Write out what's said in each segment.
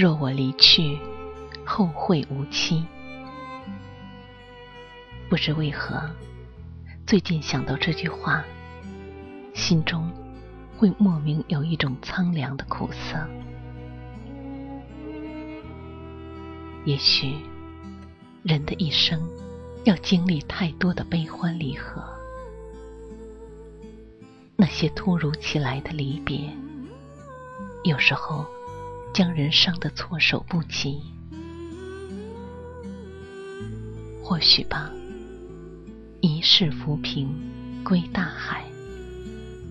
若我离去，后会无期。不知为何，最近想到这句话，心中会莫名有一种苍凉的苦涩。也许，人的一生要经历太多的悲欢离合，那些突如其来的离别，有时候。将人伤得措手不及，或许吧。一世浮萍归大海，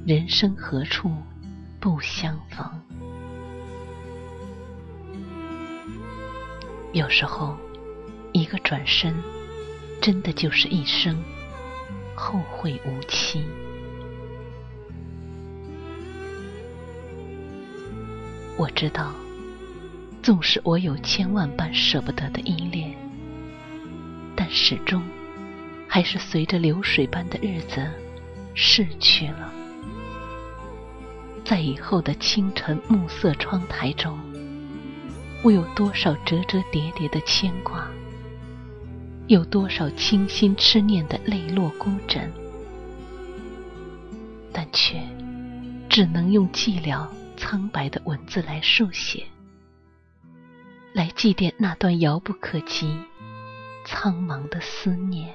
人生何处不相逢？有时候，一个转身，真的就是一生后会无期。我知道。纵使我有千万般舍不得的依恋，但始终还是随着流水般的日子逝去了。在以后的清晨暮色窗台中，我有多少折折叠叠的牵挂，有多少倾心痴念的泪落孤枕，但却只能用寂寥苍白的文字来书写。来祭奠那段遥不可及、苍茫的思念。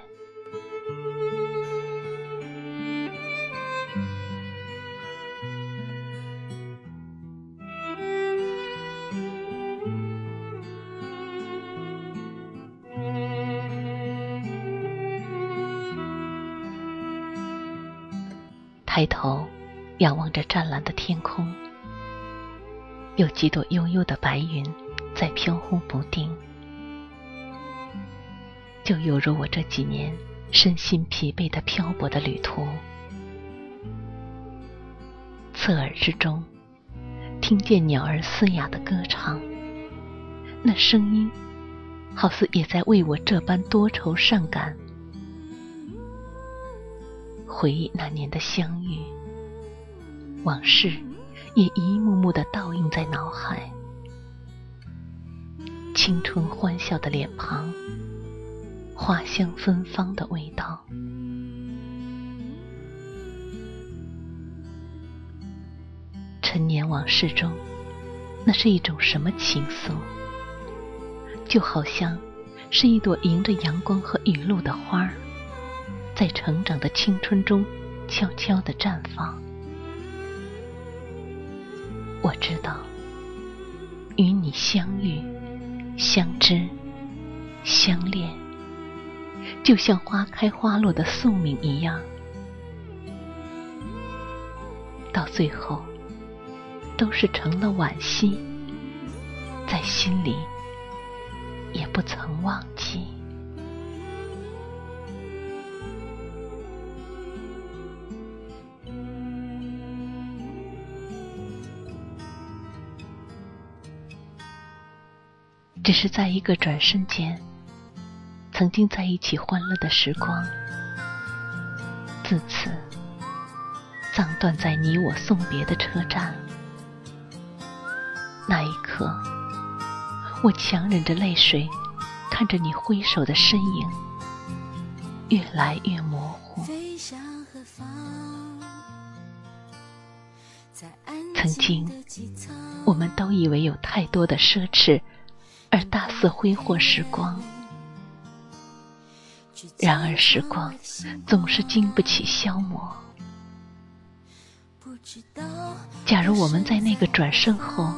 抬头仰望着湛蓝的天空，有几朵悠悠的白云。在飘忽不定，就犹如我这几年身心疲惫的漂泊的旅途。侧耳之中，听见鸟儿嘶哑的歌唱，那声音好似也在为我这般多愁善感。回忆那年的相遇，往事也一幕幕的倒映在脑海。青春欢笑的脸庞，花香芬芳的味道。陈年往事中，那是一种什么情愫？就好像是一朵迎着阳光和雨露的花儿，在成长的青春中悄悄的绽放。我知道，与你相遇。相知，相恋，就像花开花落的宿命一样，到最后都是成了惋惜，在心里也不曾忘记。只是在一个转瞬间，曾经在一起欢乐的时光，自此葬断在你我送别的车站。那一刻，我强忍着泪水，看着你挥手的身影，越来越模糊。曾经，我们都以为有太多的奢侈。而大肆挥霍时光，然而时光总是经不起消磨。假如我们在那个转身后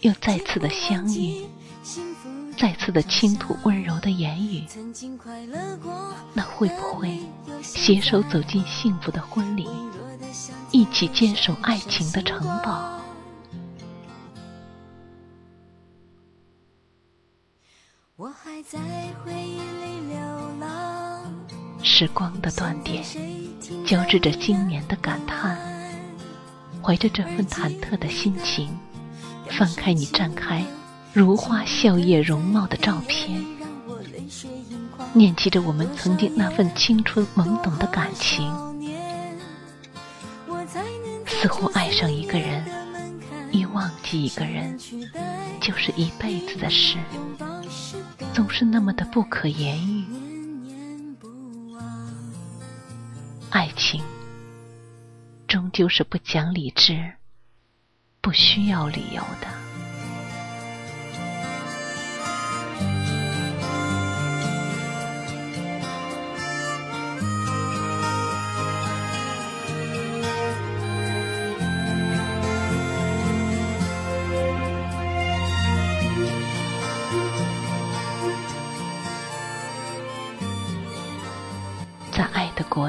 又再次的相遇，再次的倾吐温柔的言语，那会不会携手走进幸福的婚礼，一起坚守爱情的城堡？我还在回忆里流浪，时光的断点交织着今年的感叹，怀着这份忐忑的心情，翻开你绽开如花笑靥容貌的照片，念起着我们曾经那份青春懵懂的感情，似乎爱上一个人，一忘记一个人，就是一辈子的事。总是那么的不可言喻，爱情终究是不讲理智、不需要理由的。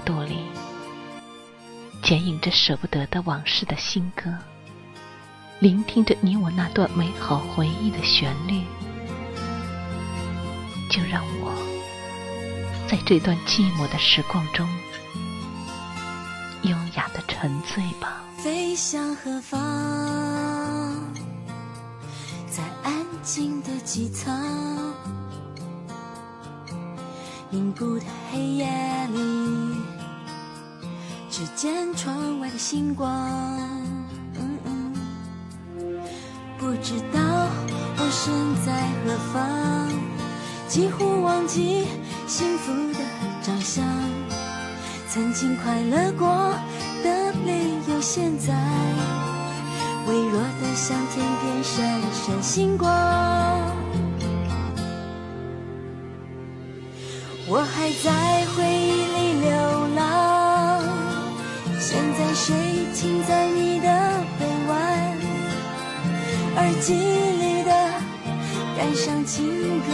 爱的国度里，剪影着舍不得的往事的新歌，聆听着你我那段美好回忆的旋律，就让我在这段寂寞的时光中，优雅的沉醉吧。飞向何方？在安静的机舱。凝固的黑夜里，只见窗外的星光。不知道我身在何方，几乎忘记幸福的长相。曾经快乐过的理由，现在微弱的像天边闪闪星光。我还在回停在你的臂弯？耳机里的感伤情歌，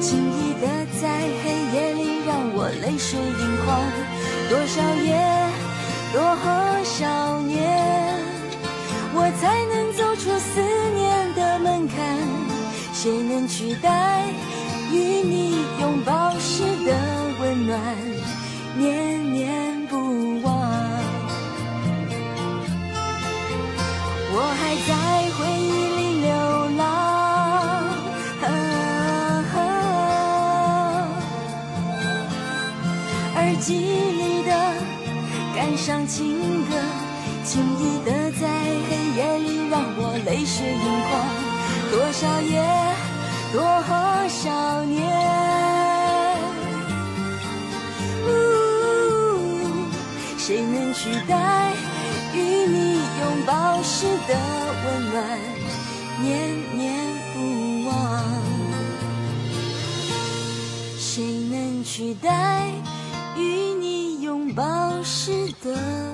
轻易的在黑夜里让我泪水盈眶。多少夜，多少年，我才能走出思念的门槛？谁能取代？与你拥抱时的温暖，年我泪水盈眶。多少夜。多少年，呜谁能取代与你拥抱时的温暖，念念不忘？谁能取代与你拥抱时的？